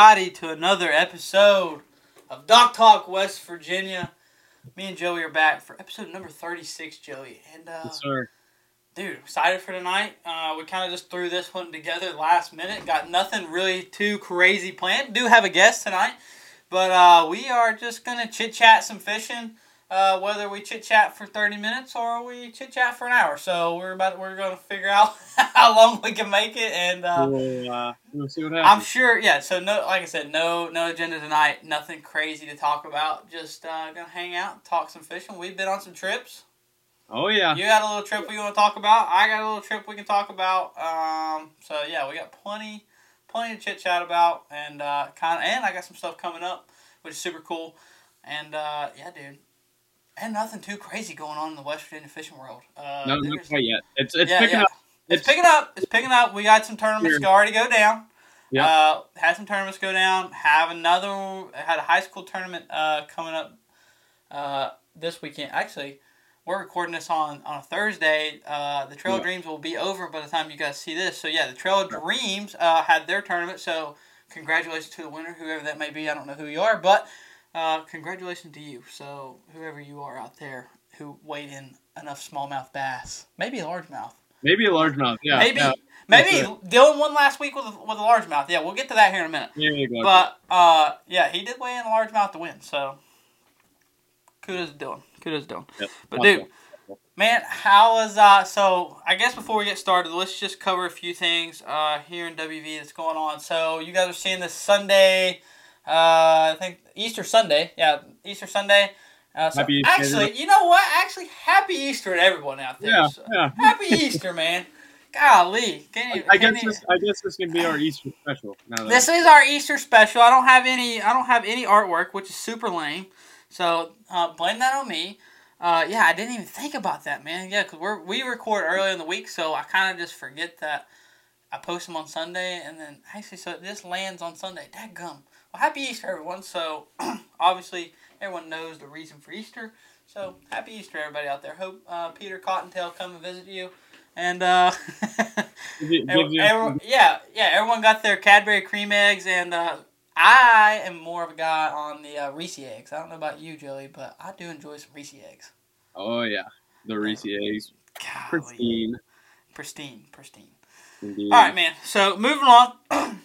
Everybody, to another episode of Doc Talk West Virginia. Me and Joey are back for episode number 36, Joey. And, uh, Yes, sir. dude, excited for tonight. Uh, we kind of just threw this one together last minute. Got nothing really too crazy planned. Do have a guest tonight, but uh, we are just to chit chat some fishing. Uh, whether we chit chat for 30 minutes or we chit chat for an hour. So we're about we're going to figure out how long we can make it and uh, we'll, uh, we'll see what I'm sure, yeah. So no, like I said, no, no agenda tonight. Nothing crazy to talk about. Just uh, gonna hang out, talk some fishing. We've been on some trips. oh yeah. You got a little trip we want to talk about. I got a little trip we can talk about. Um, so yeah, we got plenty, plenty to chit chat about, and uh, kind of, and I got some stuff coming up, which is super cool. And uh, yeah, dude, and nothing too crazy going on in the West Virginia fishing world. Uh, no, not quite yet. It's it's yeah, picking yeah. up. It's picking up. It's picking up. We got some tournaments Sure. already go down. Yep. Uh, had some tournaments go down. Have another. Had a high school tournament uh, coming up uh, this weekend. Actually, we're recording this on on a Thursday. Uh, the Trail of Yeah. Dreams will be over by the time you guys see this. So yeah, the Trail of Dreams uh, had their tournament. So congratulations to the winner, whoever that may be. I don't know who you are, but uh, congratulations to you. So whoever you are out there who weighed in enough smallmouth bass, maybe a largemouth. Maybe a largemouth. Yeah. maybe Yeah. maybe Dylan won last week with a, with a largemouth. Yeah, we'll get to that here in a minute. You go. But uh, yeah, he did weigh in a largemouth to win. So kudos to Dylan. Kudos to Dylan. Yep. But dude, man, how was uh? So I guess before we get started, let's just cover a few things uh here in WV that's going on. So you guys are seeing this Sunday, uh, I think Easter Sunday. Yeah, Easter Sunday. Uh, so Easter, actually, you know what? Actually, happy Easter to everyone out there. Yeah. So- Yeah. Happy Easter, man. Golly, can you, I can guess you- this. I guess this can be our Easter special. Now that this is our Easter special. I don't have any. I don't have any artwork, which is super lame. So uh, blame that on me. Uh, yeah, I didn't even think about that, man. Yeah, cause we're we record early in the week, so I kind of just forget that I post them on Sunday, and then actually, so this lands on Sunday. Dadgum. Well, happy Easter, everyone. So obviously, everyone knows the reason for Easter. So happy Easter, everybody out there. Hope uh, Peter Cottontail come and visit you, and. Uh, Give you- Every- give you- everyone- yeah, yeah. Everyone got their Cadbury cream eggs, and uh, I am more of a guy on the uh, Reese eggs. I don't know about you, Joey, but I do enjoy some Reese eggs. oh yeah. The Reese eggs, Golly. pristine. pristine, pristine. Indeed. All right, man. So moving on,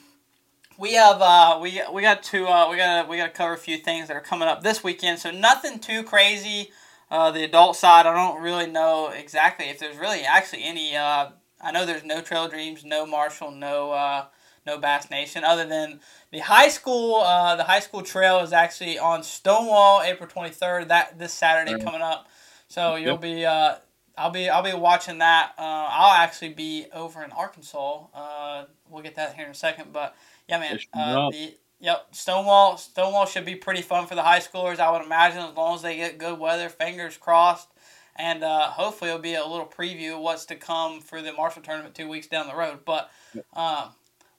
we have uh, we we got to uh, we got we got to cover a few things that are coming up this weekend. So nothing too crazy. Uh, the adult side, I don't really know exactly if there's really actually any. Uh, I know there's no Trail Dreams, no Marshall, no uh, no Bass Nation, other than the high school. Uh, the high school trail is actually on Stonewall, April 23rd. That this Saturday Right. coming up. So you'll Yep. be. Uh, I'll be I'll be watching that. Uh, I'll actually be over in Arkansas. Uh, we'll get that here in a second. But yeah, man. Uh, the, yep, Stonewall Stonewall should be pretty fun for the high schoolers. I would imagine as long as they get good weather. Fingers crossed. And uh, hopefully it'll be a little preview of what's to come for the Marshall tournament two weeks down the road. But um,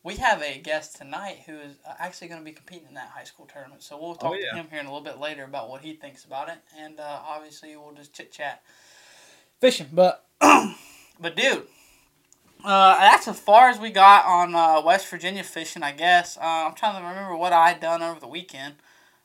we have a guest tonight who is uh, actually going to be competing in that high school tournament. So we'll talk Oh, yeah. to him here in a little bit later about what he thinks about it. And uh, obviously we'll just chit chat fishing. But but dude, uh, that's as far as we got on uh, West Virginia fishing, I guess. Uh, I'm trying to remember what I had done over the weekend.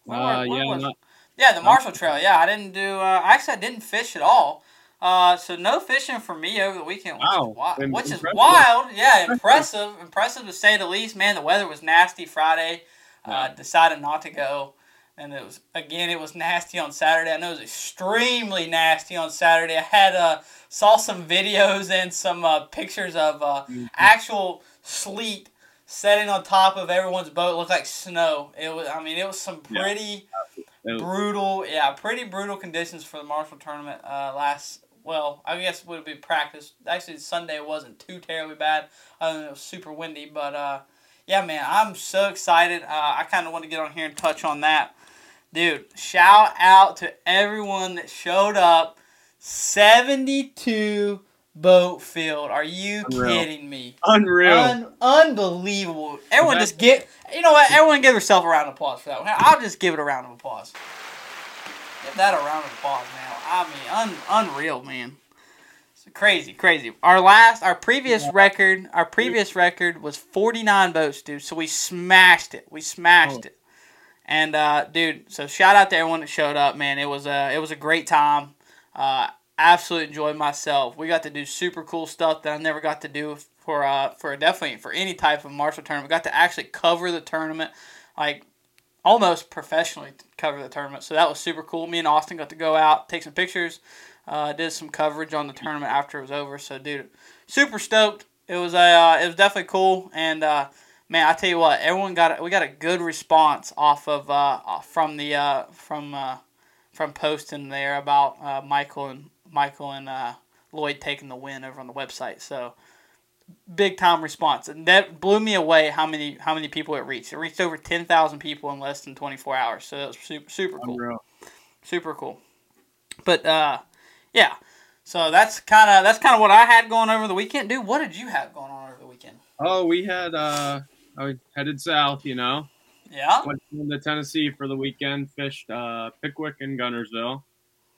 Where- Uh, where yeah, not- yeah, the Marshall Trail. Yeah, I didn't do. Uh, actually, I didn't fish at all. Uh, so no fishing for me over the weekend, which Wow. is Which is wild. Yeah, impressive. impressive to say the least. Man, the weather was nasty Friday. Uh, decided not to go, and it was again. It was nasty on Saturday. I know it was extremely nasty on Saturday. I had uh saw some videos and some uh, pictures of uh, Mhm. actual sleet setting on top of everyone's boat. It looked like snow. It was. I mean, it was some pretty was- brutal. Yeah, pretty brutal conditions for the Marshall tournament uh, last. Well, I guess it would be practice. Actually, Sunday wasn't too terribly bad. Other than it was super windy, but uh, yeah, man, I'm so excited. Uh, I kind of want to get on here and touch on that, dude. Shout out to everyone that showed up. Seventy-two boat field. Are you Unreal. kidding me? Unreal. Un- unbelievable. Everyone just get. You know what? Everyone give yourself a round of applause for that one. I'll just give it a round of applause. Give that a round of applause, man. I mean, un- unreal, man. crazy, crazy. Our last, our previous record, our previous record was 49 boats, dude. So we smashed it. We smashed Oh. it. And uh, dude, so shout out to everyone that showed up, man. It was a it was a great time. Uh, absolutely enjoyed myself. We got to do super cool stuff that I never got to do for uh for definitely for any type of Marshall tournament. We got to actually cover the tournament, like almost professionally cover the tournament. So that was super cool. Me and Austin got to go out, take some pictures, uh, did some coverage on the tournament after it was over. So dude, super stoked. It was a uh, it was definitely cool and. Uh, Man, I tell you what, everyone got we got a good response off of uh, from the uh, from uh, from posting there about uh, Michael and Michael and uh, Lloyd taking the win over on the website. So big time response, and that blew me away how many how many people it reached. It reached over ten thousand people in less than twenty four hours. So that was super super cool, Unreal. super cool. But uh, yeah, so that's kind of that's kind of what I had going over the weekend, dude. What did you have going on over the weekend? Oh, we had uh, I headed south. You know, Yeah. went to Tennessee for the weekend. Fished uh, Pickwick and Guntersville.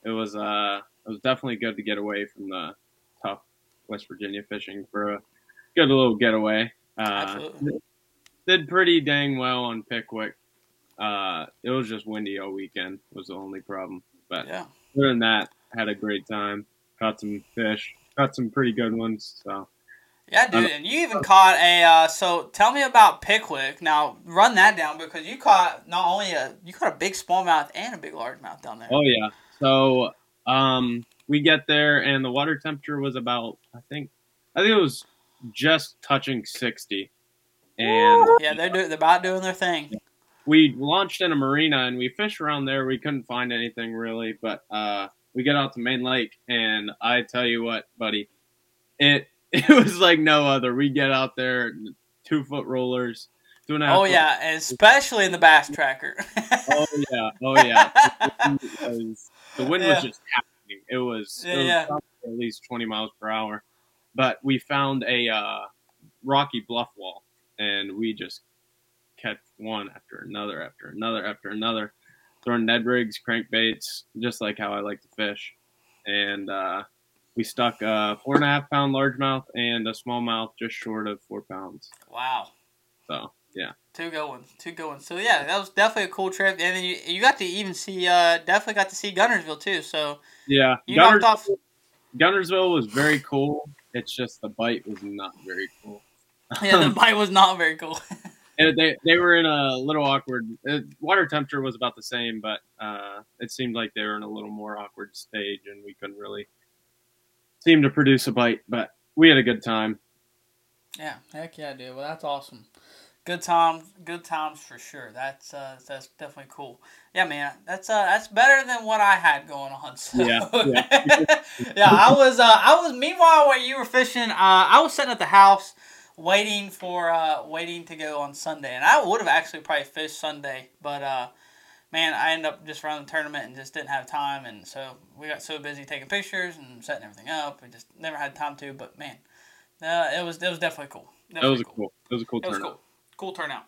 It was uh, it was definitely good to get away from the tough West Virginia fishing for a good little getaway. Uh, Absolutely. did pretty dang well on Pickwick. Uh, it was just windy all weekend was the only problem. But Yeah. other than that, had a great time. Caught some fish. Caught some pretty good ones. So Yeah, dude, and you even caught a. Uh, so tell me about Pickwick. Now run that down because you caught not only a you caught a big smallmouth and a big largemouth down there. Oh yeah. So um, we get there and the water temperature was about I think I think it was just touching sixty, and Yeah, they're do, they're about doing their thing. we launched in a marina and we fished around there. We couldn't find anything really, but uh, we get out to Main Lake and I tell you what, buddy, it it was like no other. We get out there, two foot rollers, two and a half. Oh yeah, and especially in the bass tracker. oh yeah, oh yeah. The wind wind was just happening. It was, Yeah, it was yeah. at least twenty miles per hour. But we found a uh, rocky bluff wall, and we just kept one after another, after another, after another, throwing Ned rigs, crankbaits, just like how I like to fish. And uh, we stuck a four and a half pound largemouth and a smallmouth just short of four pounds. wow, So yeah, two good ones, two good ones. So yeah, that was definitely a cool trip, and then you, you got to even see uh definitely got to see Guntersville too. So yeah. you Gunners- off. Guntersville was very cool. It's just the bite was not very cool. Yeah, the bite was not very cool. And they they were in a little awkward. Uh, water temperature was about the same, but uh, it seemed like they were in a little more awkward stage, and we couldn't really seem to produce a bite. But we had a good time. Yeah, heck yeah, dude. Well, that's awesome. Good times, good times for sure. That's uh, that's definitely cool. Yeah, man, that's uh, that's better than what I had going on. So. Yeah, yeah. I was uh, I was meanwhile while you were fishing, uh, I was sitting at the house waiting for uh, waiting to go on Sunday, and I would have actually probably fished Sunday, but uh, man, I ended up just running the tournament and just didn't have time, and so we got so busy taking pictures and setting everything up, we just never had time to. But man, uh, it was it was definitely cool. That was Definitely a cool. It was a cool It was turnout. cool. Cool turnout.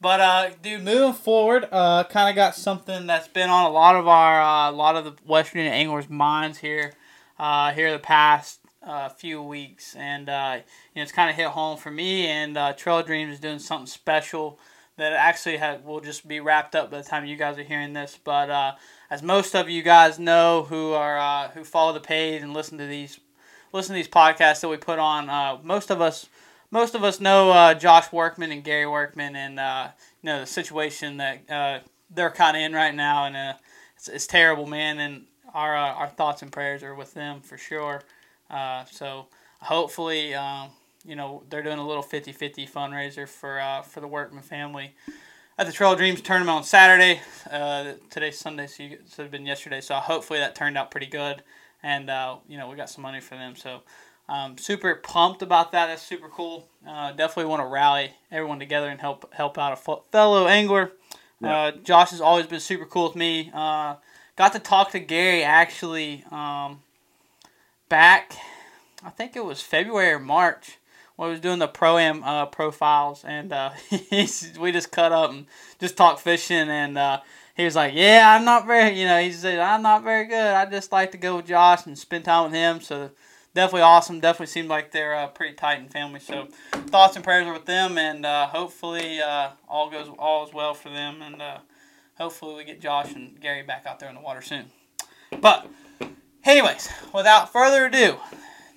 But uh, dude, moving forward, uh, kind of got something that's been on a lot of our, uh, a lot of the West Virginia anglers' minds here, uh, here the past uh, few weeks, and uh, you know, it's kind of hit home for me. And uh, Trail Dreams is doing something special that actually ha will just be wrapped up by the time you guys are hearing this. But uh, as most of you guys know, who are uh, who follow the page and listen to these, listen to these podcasts that we put on, uh, most of us most of us know uh, Josh Workman and Gary Workman, and uh, you know the situation that uh, they're kind of in right now, and it's, it's terrible, man. And our our thoughts and prayers are with them for sure. So hopefully, um, you know they're doing a little 50-50 fundraiser for uh, for the Workman family at the Trail of Dreams tournament on Saturday. Uh, today's Sunday, so, you, so it's been yesterday. So hopefully that turned out pretty good, and uh, you know we got some money for them. So. Um, super pumped about that. That's super cool. Uh, definitely want to rally everyone together and help help out a fellow angler. Uh, Josh has always been super cool with me. Uh, got to talk to Gary actually um, back, I think it was February or March when we was doing the pro am uh, profiles, and uh, we just cut up and just talked fishing, and uh, he was like, "Yeah, I'm not very, you know," he said, "I'm not very good. I just like to go with Josh and spend time with him." So definitely awesome. Definitely seemed like they're uh, pretty tight in family. So thoughts and prayers are with them, and uh, hopefully uh, all goes all is well for them, and hopefully we get Josh and Gary back out there in the water soon. But anyways, without further ado,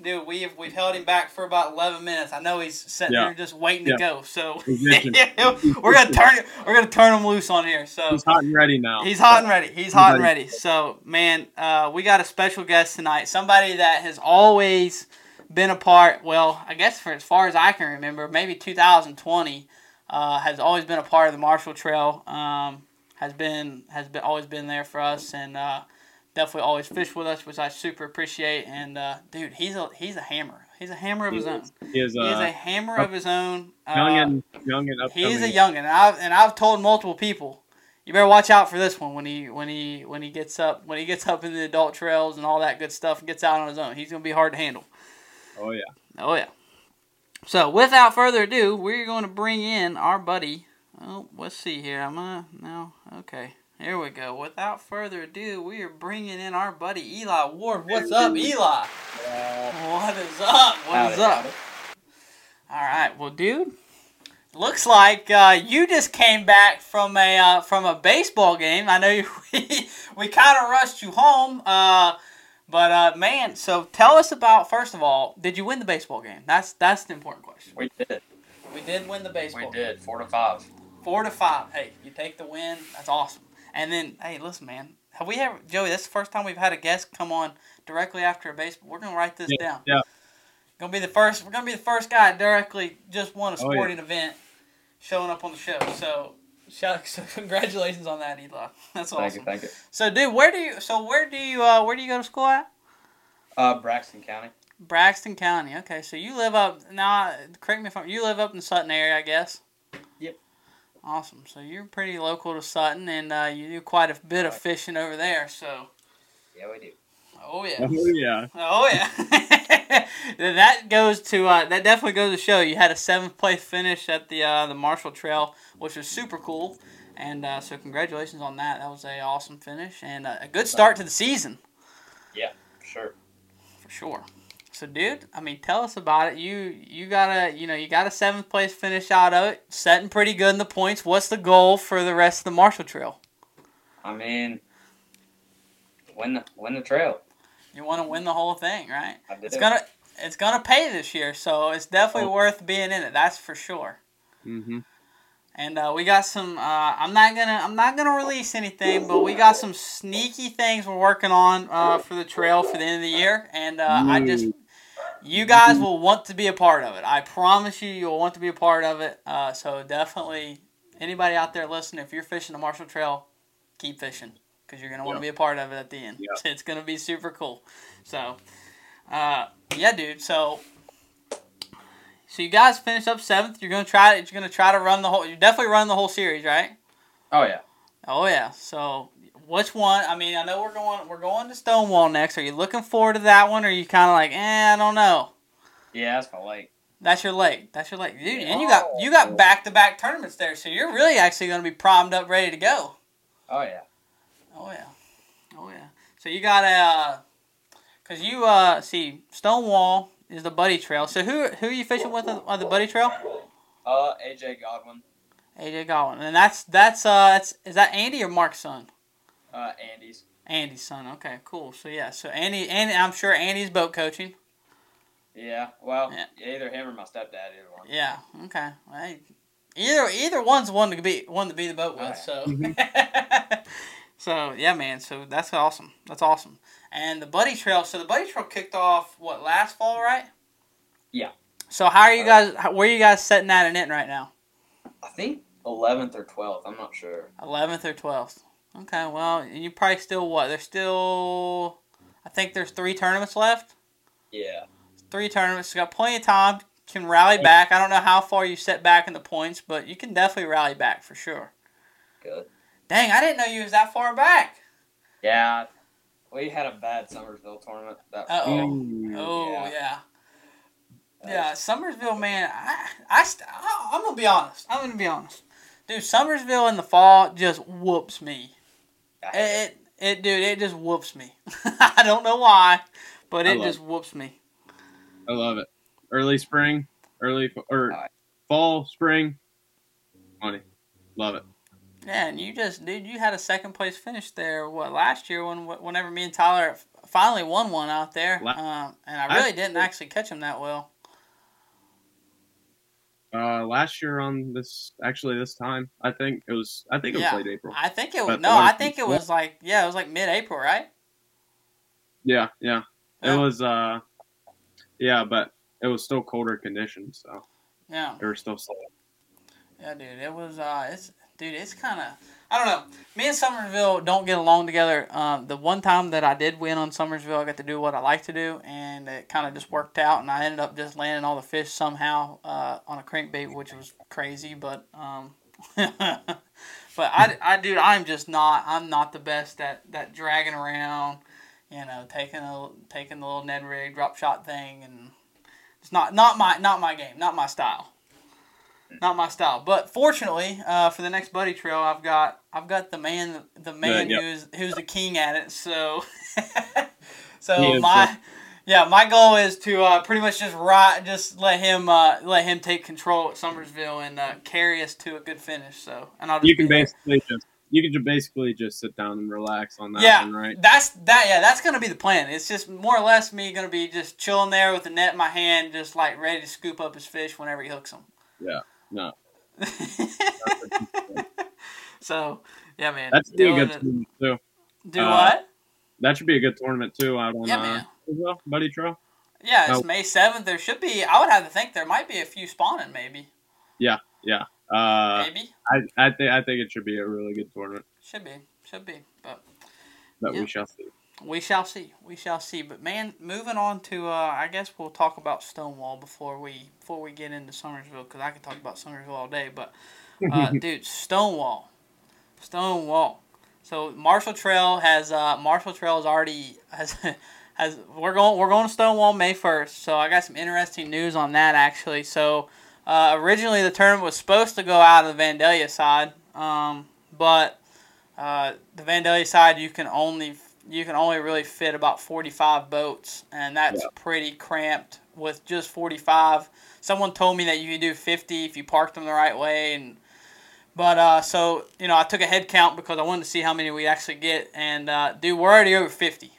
dude, we've we've held him back for about eleven minutes. I know he's sitting Yeah. there just waiting Yeah. to go. So we're gonna turn. We're gonna turn him loose on here. So He's hot and ready now. He's hot and ready. He's hot and ready. ready. So, man, uh, we got a special guest tonight. Somebody that has always been a part. Well, I guess for as far as I can remember, maybe 2020 uh, has always been a part of the Marshall Trail. Um, has been has been always been there for us, and uh, definitely always fish with us, which I super appreciate. And uh, dude, he's a he's a hammer. He's a hammer of his own. He is He is a uh, hammer of his own. Uh, young and young and upcoming. He's a youngin, and I've and I've told multiple people, you better watch out for this one when he when he when he gets up when he gets up in the adult trails and all that good stuff and gets out on his own. He's gonna be hard to handle. Oh yeah. Oh yeah. So without further ado, we're going to bring in our buddy. Oh, let's see here. I'm gonna no. Okay, here we go. Without further ado, we are bringing in our buddy Eli Ward. What's up, Eli? What is up? What is up? All right, well, dude, looks like uh, you just came back from a uh, from a baseball game. I know you, we we kind of rushed you home, uh, but uh, man, so tell us about first of all, did you win the baseball game? That's that's the important question. We did. We did win the baseball. We game. did. Four to five. Four to five. Hey, you take the win. That's awesome. And then, hey, listen, man, have we ever, Joey? That's the first time we've had a guest come on directly after a baseball. We're gonna write this Yeah, down. yeah. Gonna be the first. We're gonna be the first guy directly just won a Oh, yeah. sporting event, showing up on the show. So, shout, so congratulations on that, Eli. That's awesome. Thank you. Thank you. So, dude, where do you? So, where do you? Uh, where do you go to school at? Uh, Braxton County. Braxton County. Okay, so you live up now. Correct me if I'm. You live up in the Sutton area, I guess. Yep. Awesome. So you're pretty local to Sutton, and uh, you do quite a bit of fishing over there. So. Yeah, we do. Oh yeah. Oh yeah. Oh yeah. That goes to uh, that definitely goes to show you had a seventh place finish at the uh, the Marshall Trail, which was super cool. And uh, so congratulations on that. That was a awesome finish and uh, a good start to the season Yeah, Sure. for sure. So dude, I mean, tell us about it. You you got a you know you got a seventh place finish out of it, setting pretty good in the points. What's the goal for the rest of the Marshall Trail? I mean, win the win the trail. You want to win the whole thing, right? I did. It's gonna it's gonna pay this year, so it's definitely worth being in it. That's for sure. Mm-hmm. And uh, we got some. Uh, I'm not gonna. I'm not gonna release anything, but we got some sneaky things we're working on uh, for the trail for the end of the year. And uh, I just, you guys will want to be a part of it. I promise you, you'll want to be a part of it. Uh, so definitely, anybody out there listening, if you're fishing the Marshall Trail, keep fishing because you're gonna want to Yeah. be a part of it at the end. Yeah. It's gonna be super cool. So, uh, yeah, dude. So. So you guys finish up seventh. You're gonna try. You're gonna try to run the whole. You definitely run the whole series, right? Oh yeah. Oh yeah. So which one? I mean, I know we're going. We're going to Stonewall next. Are you looking forward to that one, or are you kind of like, eh, I don't know. Yeah, that's my lake. That's your lake. That's your lake, dude. And you got you got back to back tournaments there, so you're really actually gonna be primed up, ready to go. Oh yeah. Oh yeah. Oh yeah. So you got a, uh, cause you uh see Stonewall is the Buddy Trail. So who who are you fishing with on on the Buddy Trail? Uh, AJ Godwin. AJ Godwin, and that's that's uh that's is that Andy or Mark's son? Uh, Andy's. Andy's son. Okay, cool. So yeah, so Andy, Andy, I'm sure Andy's boat coaching. Yeah. Well, Yeah. either him or my stepdad. Either one. Yeah. Okay. Well, hey, either either one's one to be one to be the boat with. Alright. So. so yeah, man. So that's awesome. That's awesome. And the Buddy Trail. So the Buddy Trail kicked off what last fall, right? Yeah. So how are you guys? Where are you guys setting that in it right now? I think eleventh or twelfth. I'm not sure. Eleventh or twelfth. Okay. Well, you probably still what? There's still. I think there's three tournaments left. Yeah. three tournaments. You got plenty of time. Can rally back. I don't know how far you set back in the points, but you can definitely rally back for sure. Good. Dang, I didn't know you was that far back. Yeah. We had a bad Summersville tournament. That oh. Oh Yeah. yeah. that Yeah, was- Summersville, man. I, I, st- I, I'm gonna be honest. I'm gonna be honest, dude. Summersville in the fall just whoops me. It. It, it, dude, it just whoops me. I don't know why, but it just whoops me. I love it. Early spring, early or fall, spring, money. Love it. Yeah, and you just, dude, you had a second place finish there. What last year when whenever me and Tyler finally won one out there, um, and I really didn't actually catch him that well. Uh, last year on this, actually this time, I think it was. I think it was Yeah. late April. I think it was But no, I think it was like yeah, it was like mid-April, right? Yeah, yeah. Yeah. It was. Uh, yeah, but it was still colder conditions, so Yeah, they were still slow. yeah, dude, it was. Uh, it's dude, it's kind of. I don't know. Me and Summersville don't get along together. Um, the one time that I did win on Summersville, I got to do what I like to do, and it kind of just worked out. And I ended up just landing all the fish somehow uh, on a crankbait, which was crazy. But um, but I, I dude, I'm just not. I'm not the best at that dragging around. You know, taking a taking the little Ned rig drop shot thing, and it's not not my not my game, not my style not my style. But fortunately, uh, for the next buddy trail, I've got I've got the man the man who's who's the king at it. So so my yeah my goal is to uh, pretty much just ride just let him uh, let him take control at Summersville and uh, carry us to a good finish. So and I'll just You can basically just you can ju- basically just sit down and relax on that yeah, one, right? that's that. Yeah, that's gonna be the plan. It's just more or less me gonna be just chilling there with the net in my hand, just like ready to scoop up his fish whenever he hooks them. Yeah, no. so yeah, man. That's be a good tournament too. Do uh, what? That should be a good tournament too out on Yeah, uh, Buddy Trail. Yeah, it's no. May seventh. There should be. I would have to think there might be a few spawning, maybe. Yeah, yeah. Uh, maybe I I think I think it should be a really good tournament, should be, should be. But but Yeah. we shall see. We shall see. We shall see. But man, moving on to. Uh, I guess we'll talk about Stonewall before we before we get into Summersville because I could talk about Summersville all day. But uh, dude, Stonewall, Stonewall. So Marshall Trail has uh, Marshall Trail has already has has we're going we're going to Stonewall May first. So I got some interesting news on that actually. So uh, originally the tournament was supposed to go out of the Vandalia side, um, but uh, the Vandalia side you can only you can only really fit about forty five boats, and that's Yeah. pretty cramped with just forty five. Someone told me that you could do fifty if you parked them the right way and but uh, so you know, I took a head count because I wanted to see how many we actually get, and uh, dude, we're already over fifty.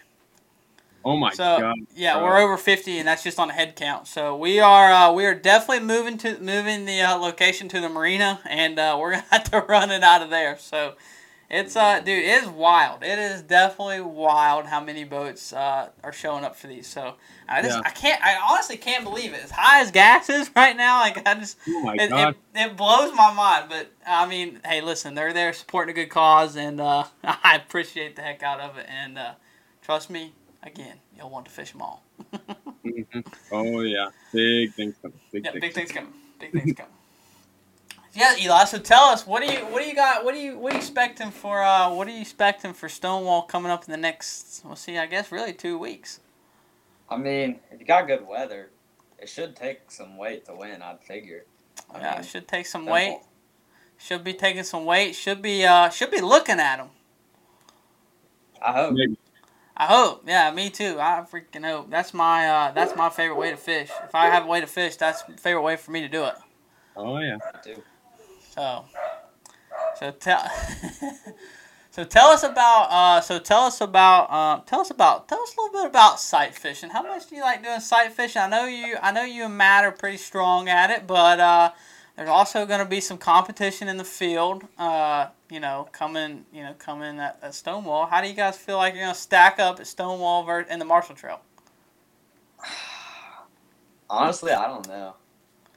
Oh my So god! yeah, we're over fifty, and that's just on a head count. So we are uh, we are definitely moving to moving the uh, location to the marina, and uh, we're gonna have to run it out of there. So it's uh, dude, it is wild. It is definitely wild how many boats uh, are showing up for these. So I just Yeah. I can't I honestly can't believe it. As high as gas is right now, like I just Oh it, it, it blows my mind, but I mean, hey, listen, they're there supporting a good cause, and uh, I appreciate the heck out of it. And uh, trust me, again, you'll want to fish them all. Mhm. Oh yeah, big things coming. Big yeah, things. big things coming. Big things coming. Yeah, Eli. So tell us, what do you what do you got? What do you what are you expecting for uh what are you expecting for Stonewall coming up in the next? We'll see. I guess really two weeks. I mean, if you got good weather, it should take some weight to win. I'd figure. I Yeah, mean, should take some simple. weight. Should be taking some weight. Should be uh should be looking at them. I hope. Maybe. I hope. Yeah, me too. I freaking hope. That's my uh, that's my favorite way to fish. If I have a way to fish, that's favorite way for me to do it. Oh yeah. So, so tell, so tell us about uh, so tell us about um, tell us about tell us a little bit about sight fishing. How much do you like doing sight fishing? I know you I know you and Matt are pretty strong at it, but uh, there's also going to be some competition in the field. Uh, you know, coming you know coming at, at Stonewall. How do you guys feel like you're going to stack up at Stonewall ver- and the Marshall Trail? Honestly, I don't know.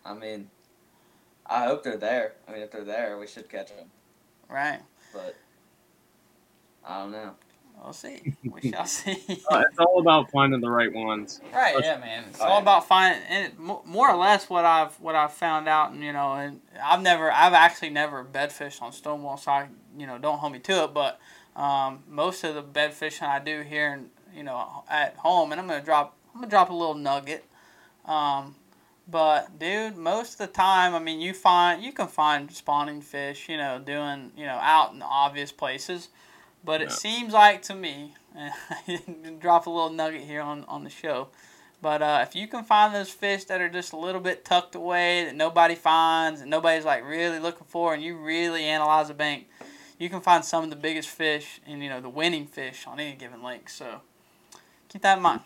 I mean, I hope they're there. I mean, if they're there, we should catch them. Right. But I don't know. We'll see. We shall see. Uh, it's all about finding the right ones. Right, yeah, man. It's Oh, all yeah. about finding, and more or less what I've what I've found out, and you know, and I've never, I've actually never bedfished on Stonewall, so I, you know, don't hold me to it. But um, most of the bed fishing I do here, and you know, at home, and I'm gonna drop, I'm gonna drop a little nugget. Um, but dude, most of the time, I mean, you find you can find spawning fish, you know, doing, you know, out in obvious places. But it Yeah. seems like to me, and I drop a little nugget here on, on the show, But uh, if you can find those fish that are just a little bit tucked away that nobody finds and nobody's like really looking for, and you really analyze a bank, you can find some of the biggest fish and you know the winning fish on any given lake. So keep that in mind.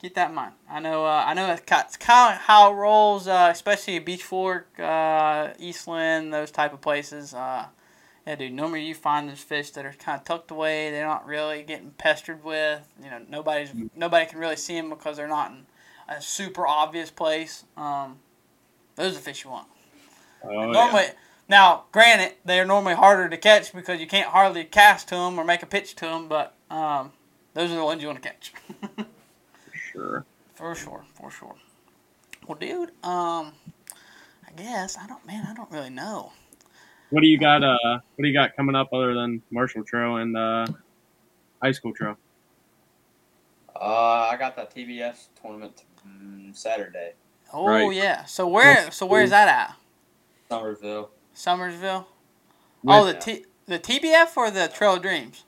Keep that in mind. I know. Uh, I know it's kind of how it rolls, uh, especially Beech Fork, uh, East Lynn, those type of places. Uh, yeah, dude. Normally you find those fish that are kind of tucked away. They're not really getting pestered with. You know, nobody's nobody can really see them because they're not in a super obvious place. Um, those are the fish you want. Oh, normally, yeah. now granted, they're normally harder to catch because you can't hardly cast to them or make a pitch to them. But um, those are the ones you want to catch. Sure. For sure, for sure. Well, dude, um, I guess I don't. Man, I don't really know. What do you got? Uh, what do you got coming up other than Marshall Trail and uh, High School Trail? Uh, I got that TBS tournament mm, Saturday, Oh Right. yeah. So where? So where's that at? Somersville. Summersville. Oh, the Yeah. T the TBF or the Trail of Dreams?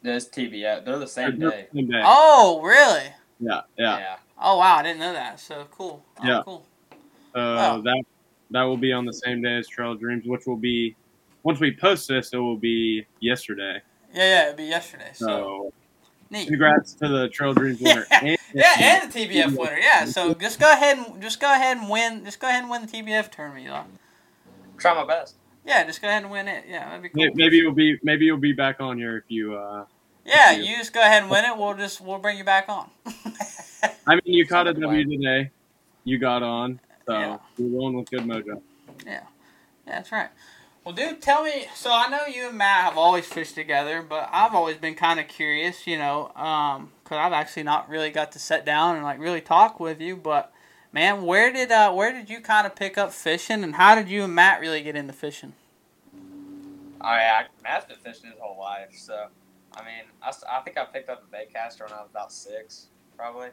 This TBS, they're the same They're day. same day. Oh, really? Yeah, yeah. Oh wow, I didn't know that. So cool. Oh, Yeah. Cool. So Oh. that that will be on the same day as Trail of Dreams, which will be once we post this, it will be yesterday. Yeah, yeah. it'll be yesterday. So, So neat. congrats to the Trail of Dreams winner. and, Yeah, and the TBF winner. Yeah. So just go ahead and just go ahead and win. Just go ahead and win the TBF tournament. You know? Try my best. Yeah, just go ahead and win it. Yeah, that'd be cool. Maybe you'll be maybe you'll be back on here if you. Uh, Yeah, you. you just go ahead and win it. We'll just we'll bring you back on. I mean, you caught a W Sounds like W a today. You got on, so Yeah. you're rolling with good mojo. Yeah, that's right. Well, dude, tell me. So I know you and Matt have always fished together, but I've always been kind of curious, you know, um, cause I've actually not really got to sit down and like really talk with you. But man, where did uh, where did you kind of pick up fishing, and how did you and Matt really get into fishing? I, I Matt's been fishing his whole life, so I mean, I, I think I picked up a baitcaster when I was about six, probably,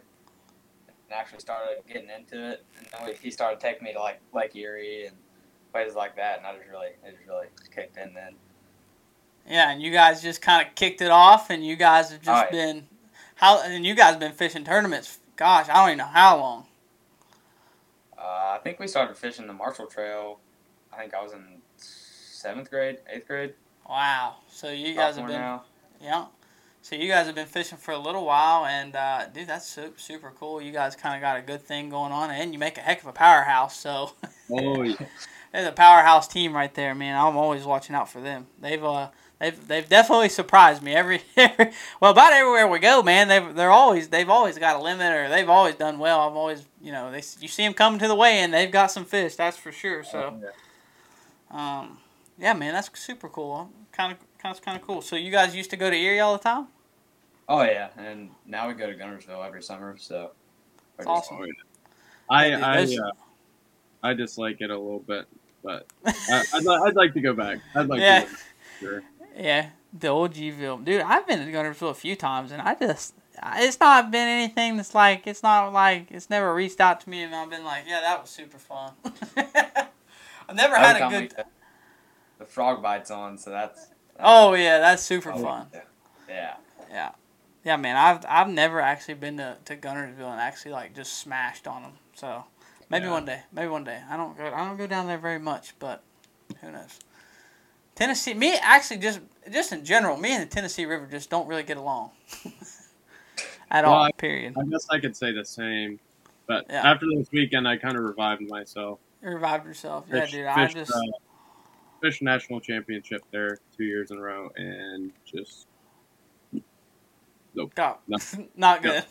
and actually started getting into it. And then we, he started taking me to like Lake Erie and places like that, and I just really, it just really kicked in then. Yeah, and you guys just kind of kicked it off, and you guys have just Oh, yeah. been how, and you guys have been fishing tournaments. Gosh, I don't even know how long. Uh, I think we started fishing the Marshall Trail. I think I was in seventh grade, eighth grade. Wow. So you guys have been now. Yeah. So you guys have been fishing for a little while, and uh, dude, that's super, super cool. You guys kind of got a good thing going on, and you make a heck of a powerhouse. So Oh, yeah. there's a powerhouse team right there, man. I'm always watching out for them. They've uh, they've they've definitely surprised me every, every well about everywhere we go, man. They they're always they've always got a limit, or they've always done well. I've always you know they you see them coming to the weigh in, they've got some fish, that's for sure. So. Um, yeah, man, that's super cool. Kind of, kind of, kind of cool. So you guys used to go to Erie all the time? Oh yeah, and now we go to Guntersville every summer. So That's we're just- awesome. Oh. I I uh, I dislike it a little bit, but I, I'd, li- I'd like to go back. I'd like Yeah. to. Go sure. yeah, the old Gville, dude. I've been to Guntersville a few times, and I just, it's not been anything that's like, it's not like, it's never reached out to me, and I've been like, yeah, that was super fun. I've never had a good. go, The frog bites on, so that's. Oh yeah, that's super Oh, fun. Yeah. Yeah, yeah, man. I've I've never actually been to, to Guntersville and actually like just smashed on them. So maybe Yeah. one day, maybe one day. I don't go I don't go down there very much, but who knows? Tennessee, me actually just just in general, me and the Tennessee River just don't really get along at Well, all. I- period. I guess I could say the same, but Yeah. after this weekend, I kind of revived myself. You revived yourself, yeah, Fish- dude. I fished, just uh, fish national championship there two years in a row, and just got no. not good.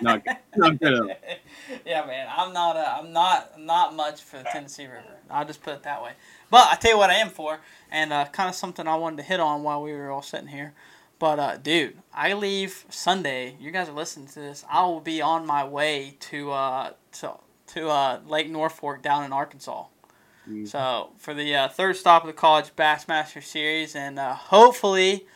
not not good. at all. yeah, man, I'm not. A, I'm not. Not much for the Tennessee River. I'll just put it that way. But I tell you what, I am for, and uh, kind of something I wanted to hit on while we were all sitting here. But uh, dude, I leave Sunday. You guys are listening to this. I will be on my way to uh, to to uh, Lake Norfork down in Arkansas. Mm. So for the uh, third stop of the College Bassmaster Series, and uh, hopefully,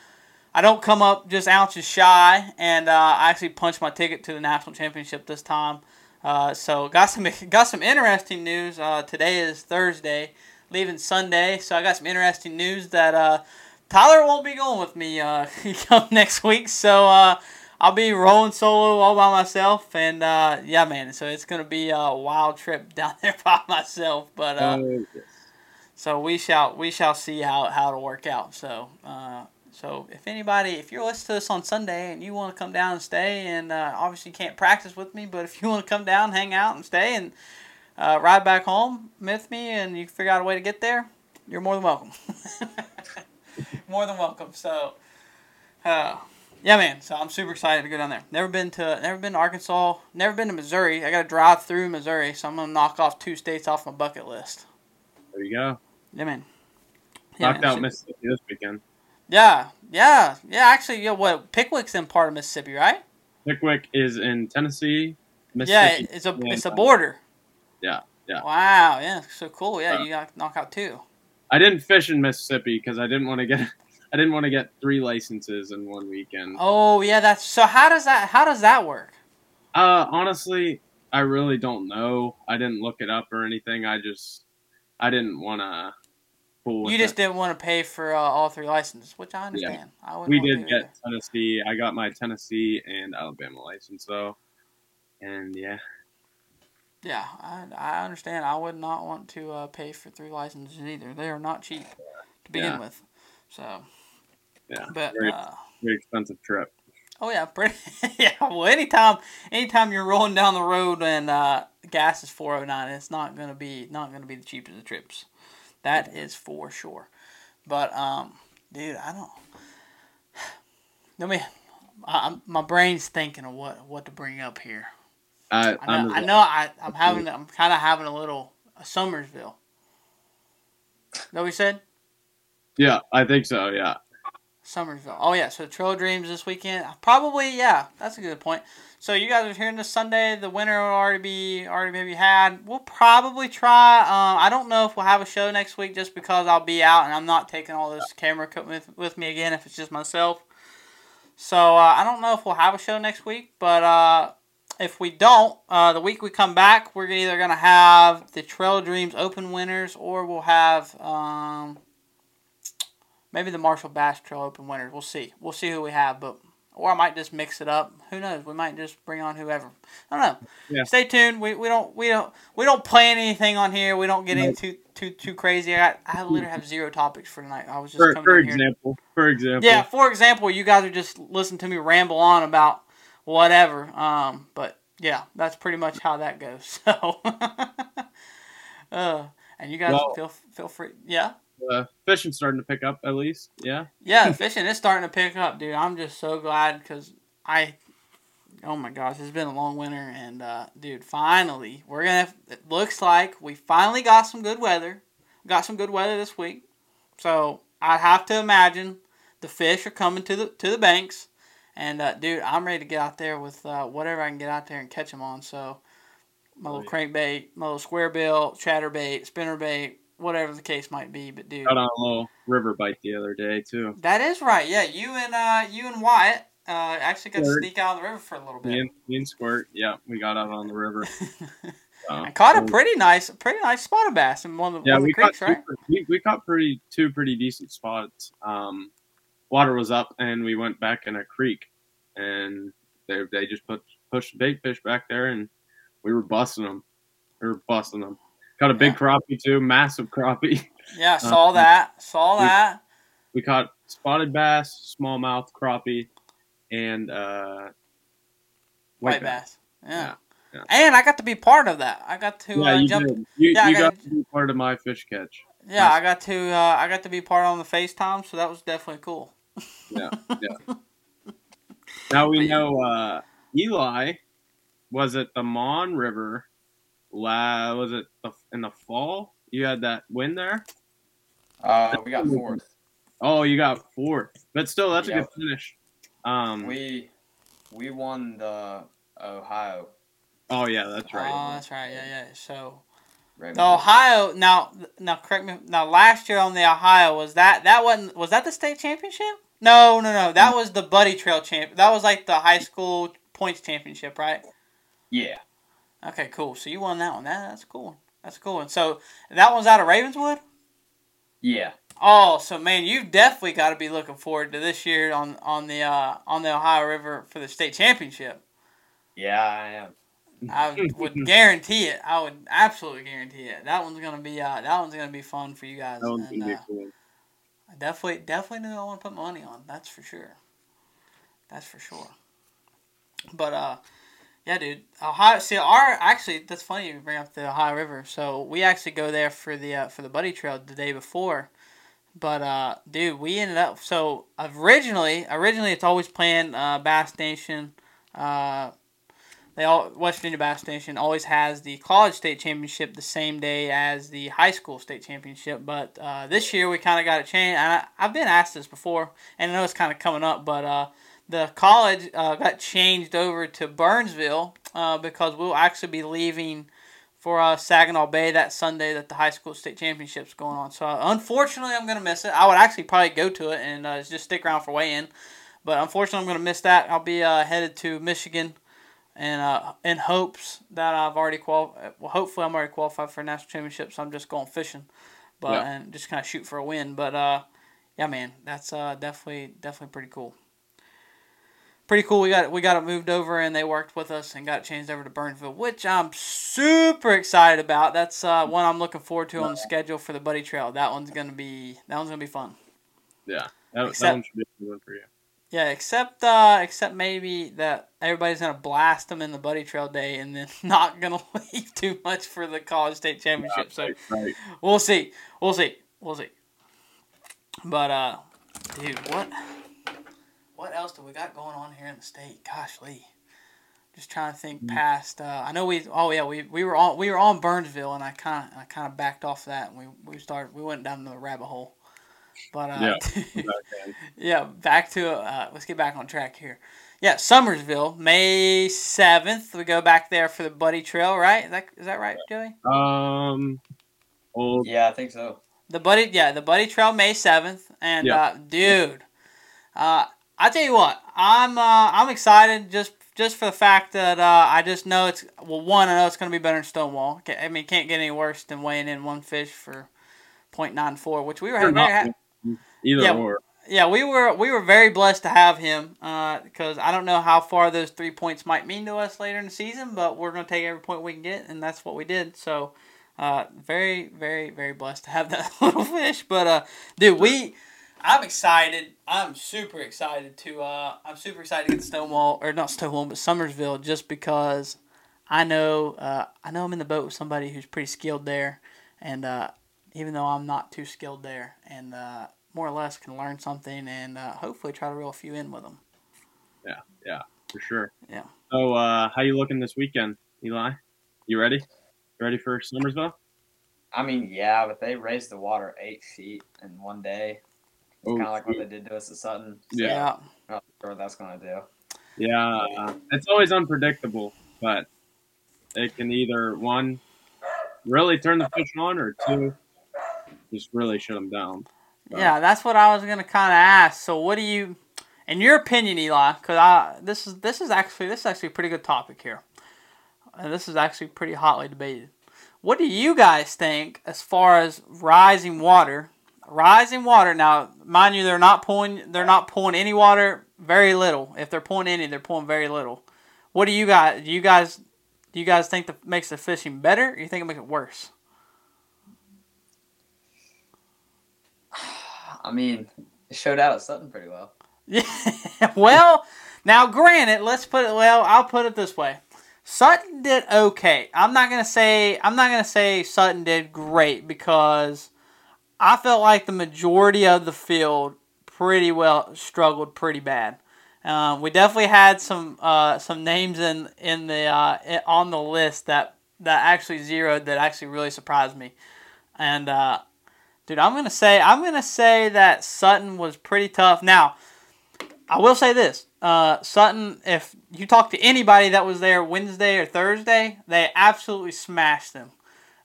I don't come up just ounces shy, and uh, I actually punch my ticket to the national championship this time. Uh, so got some got some interesting news. Uh, today is Thursday, leaving Sunday. So I got some interesting news that uh, Tyler won't be going with me come next week. So I'll be rolling solo all by myself, and uh, yeah, man. So it's gonna be a wild trip down there by myself, but uh, Oh, yes. so we shall we shall see how how it'll work out. So uh, so if anybody, if you're listening to this on Sunday and you want to come down and stay, and uh, obviously you can't practice with me, but if you want to come down, hang out, and stay, and uh, ride back home with me, and you figure out a way to get there, you're more than welcome. more than welcome. So. Yeah, man. So I'm super excited to go down there. Never been to, never been to Arkansas. Never been to Missouri. I got to drive through Missouri, so I'm gonna knock off two states off my bucket list. There you go. Yeah, man. Yeah, Knocked man. out. Mississippi this weekend. Yeah, yeah, yeah. Actually, yeah. What Pickwick's in part of Mississippi, right? Pickwick is in Tennessee. Mississippi. Yeah, it's a it's a uh, border. Yeah, yeah. Wow. Yeah. So cool. Yeah, Uh, you got to knock out two. I didn't fish in Mississippi because I didn't want to get. I didn't want to get three licenses in one weekend. Oh yeah, that's so. How does that how does that work? Uh, honestly, I really don't know. I didn't look it up or anything. I just, I didn't want to You just it. didn't want to pay for uh, all three licenses, which I understand. I We did do either. get Tennessee. I got my Tennessee and Alabama license though, and yeah, Yeah, I, I understand. I would not want to uh, pay for three licenses either. They are not cheap to begin Yeah. with. So, yeah, but very, uh, very expensive trip. oh yeah, pretty yeah. Well, anytime anytime you're rolling down the road and uh, gas is four oh nine, it's not gonna be not gonna be the cheapest of trips. That is for sure. But um, dude, I don't. Let me. I, I'm- my brain's thinking of what what to bring up here. I, I know. I know. I, I'm having. I'm kind of having a little a Summersville. Know what we said? Yeah, I think so. Yeah, Summersville. Oh yeah. So Trail Dreams this weekend. Probably. Yeah. That's a good point. So you guys are hearing this Sunday. The winner will already be already maybe had. We'll probably try. Um, I don't know if we'll have a show next week just because I'll be out and I'm not taking all this camera with, with me again if it's just myself. So uh, I don't know if we'll have a show next week, but uh, if we don't, uh, the week we come back, we're either gonna have the Trail Dreams Open winners, or we'll have um, maybe the Marshall Bass Trail Open winners. We'll see. We'll see who we have, but or I might just mix it up. Who knows? We might just bring on whoever. I don't know. Yeah. Stay tuned. We, we don't we don't we don't plan anything on here. We don't get into too too crazy. I I literally have zero topics for tonight. I was just for, coming for in here. example, for example, Yeah, for example, you guys are just listening to me ramble on about whatever. Um, but yeah, that's pretty much how that goes. So, uh, and you guys Well- feel feel free. Yeah, uh, fishing's starting to pick up at least. Yeah, yeah, fishing is starting to pick up, dude. I'm just so glad because I, oh my gosh, it's been a long winter, and uh, dude, finally we're gonna. It looks like we finally got some good weather. Got some good weather this week, so I have to imagine the fish are coming to the to the banks, and uh, dude, I'm ready to get out there with uh, whatever I can get out there and catch them on. So my Oh, little crankbait, my little square bill, chatterbait, spinnerbait, whatever the case might be. But dude, got on a little river bite the other day too. that is right. Yeah, you and uh, you and Wyatt uh, actually got to sneak out on the river for a little Me bit. and, me and Squirt, yeah, we got out on the river. So, I caught a pretty nice, pretty nice spotted bass in one of the, Yeah, one of the we caught two, we, we caught pretty two pretty decent spots. Um, water was up, and we went back in a creek, and they they just put pushed bait fish back there, and we were busting them. We were busting them. Caught a big Yeah. crappie too, massive crappie. Yeah, saw Um, that, saw we- that. We caught spotted bass, smallmouth crappie, and uh, White bass. Yeah. Yeah, And I got to be part of that. I got to Yeah, uh, you jump. did. You, Yeah, I you got- got to be part of my fish catch. Yeah, I got to. Uh, I got to be part on the FaceTime, so that was definitely cool. Yeah, yeah. now we know uh, Eli was it the Mon River. La was it the, in the fall? You had that win there. Uh, we got fourth. Oh, you got fourth, but still, that's a good finish. Um. We we won the Ohio. oh yeah, that's right. Oh, that's right. Yeah, yeah. So Raymond. the Ohio. Now, now, correct me. Now, last year on the Ohio was that that wasn't was that the state championship? No, no, no. That was the Buddy Trail champ. That was like the high school points championship, right? Yeah. Okay, cool. So you won that one. That, that's cool. That's a cool one. So that one's out of Ravenswood. Yeah. Oh, so man, you've definitely got to be looking forward to this year on on the uh, on the Ohio River for the state championship. Yeah, I am. I would guarantee it. I would absolutely guarantee it. That one's gonna be uh, that one's gonna be fun for you guys. That one's and, gonna uh, be cool. I definitely definitely know I want to put money on. That's for sure. That's for sure. But uh, yeah, dude. Ohio. See, our actually that's funny you bring up the Ohio River. So we actually go there for the uh, for the Buddy Trail the day before. But uh, dude, we ended up so originally originally it's always planned uh, Bass Nation. Uh, they all West Virginia Bass Nation always has the college state championship the same day as the high school state championship. But uh, this year we kind of got it changed. And I, I've been asked this before, and I know it's kind of coming up, but uh, the college uh, got changed over to Burnsville uh, because we'll actually be leaving for uh, Saginaw Bay that Sunday that the high school state championship's going on. So unfortunately, I'm gonna miss it. I would actually probably go to it and uh, just stick around for weigh-in, but unfortunately, I'm gonna miss that. I'll be uh, headed to Michigan and uh, in hopes that I've already qualified. Well, hopefully I'm already qualified for a national championship, so I'm just going fishing, but Yeah. and just kind of shoot for a win. But uh, yeah, man, that's uh, definitely definitely pretty cool. Pretty cool. We got we got it moved over, and they worked with us and got changed over to Burnsville, which I'm super excited about. That's uh, one I'm looking forward to on the schedule for the Buddy Trail. That one's gonna be that one's gonna be fun. Yeah, that, Except- that one should be a good one for you. Yeah, except uh, except maybe that everybody's gonna blast them in the Buddy Trail day, and then not gonna leave too much for the college state championship. So Right, right. we'll see, we'll see, we'll see. But uh, dude, what what else do we got going on here in the state? Gosh, Lee. Just trying to think past. Uh, I know we. Oh yeah, we, we were on we were on Burnsville, and I kind of I kind of backed off that, and we we started we went down the rabbit hole. But uh, Okay. yeah, back to uh, let's get back on track here. Yeah, Summersville, May seventh. We go back there for the Buddy Trail, right? Is that is that right, Joey? Um, old. Yeah, I think so. The Buddy, yeah, the Buddy Trail, May seventh, and Yeah. uh, dude, uh, I tell you what, I'm uh, I'm excited just just for the fact that uh, I just know it's well, one, I know it's gonna be better than Stonewall. I mean, it can't get any worse than weighing in one fish for .94, which we were ha- Either Yeah. or. yeah, we were we were very blessed to have him because I don't know how far those three points might mean to us later in the season, but we're gonna take every point we can get, and that's what we did. So, uh, very very very blessed to have that little fish. But uh, dude, we I'm excited. I'm super excited to uh, I'm super excited to get to Stonewall or not Stonewall, but Summersville, just because I know uh, I know I'm in the boat with somebody who's pretty skilled there, and uh, even though I'm not too skilled there, and uh, more or less can learn something and uh, hopefully try to reel a few in with them. Yeah, yeah, for sure. Yeah. So, uh, how you looking this weekend, Eli? You ready? ready for Summersville? I mean, yeah, but they raised the water eight feet in one day. It's Oh, kind of like what they did to us at Sutton. So Yeah. I'm not sure what that's going to do. Yeah, it's always unpredictable, but it can either one really turn the fish on, or two just really shut them down. Yeah, that's what I was gonna kind of ask. So, what do you, in your opinion, Eli? Because I this is this is actually this is actually a pretty good topic here, and this is actually pretty hotly debated. What do you guys think as far as rising water? Rising water. Now, mind you, they're not pulling. They're not pulling any water. Very little. If they're pulling any, they're pulling very little. What do you guys? Do you guys? Do you guys think that makes the fishing better? Or you think it makes it worse? I mean, it showed out at Sutton pretty well. Yeah. well, now granted, let's put it well, I'll put it this way. Sutton did okay. I'm not gonna say I'm not gonna say Sutton did great because I felt like the majority of the field pretty well struggled pretty bad. Um, we definitely had some uh, some names in in the uh, on the list that that actually zeroed that actually really surprised me, and uh, dude, I'm gonna say I'm gonna say that Sutton was pretty tough. Now, I will say this: uh, Sutton, if you talk to anybody that was there Wednesday or Thursday, they absolutely smashed them,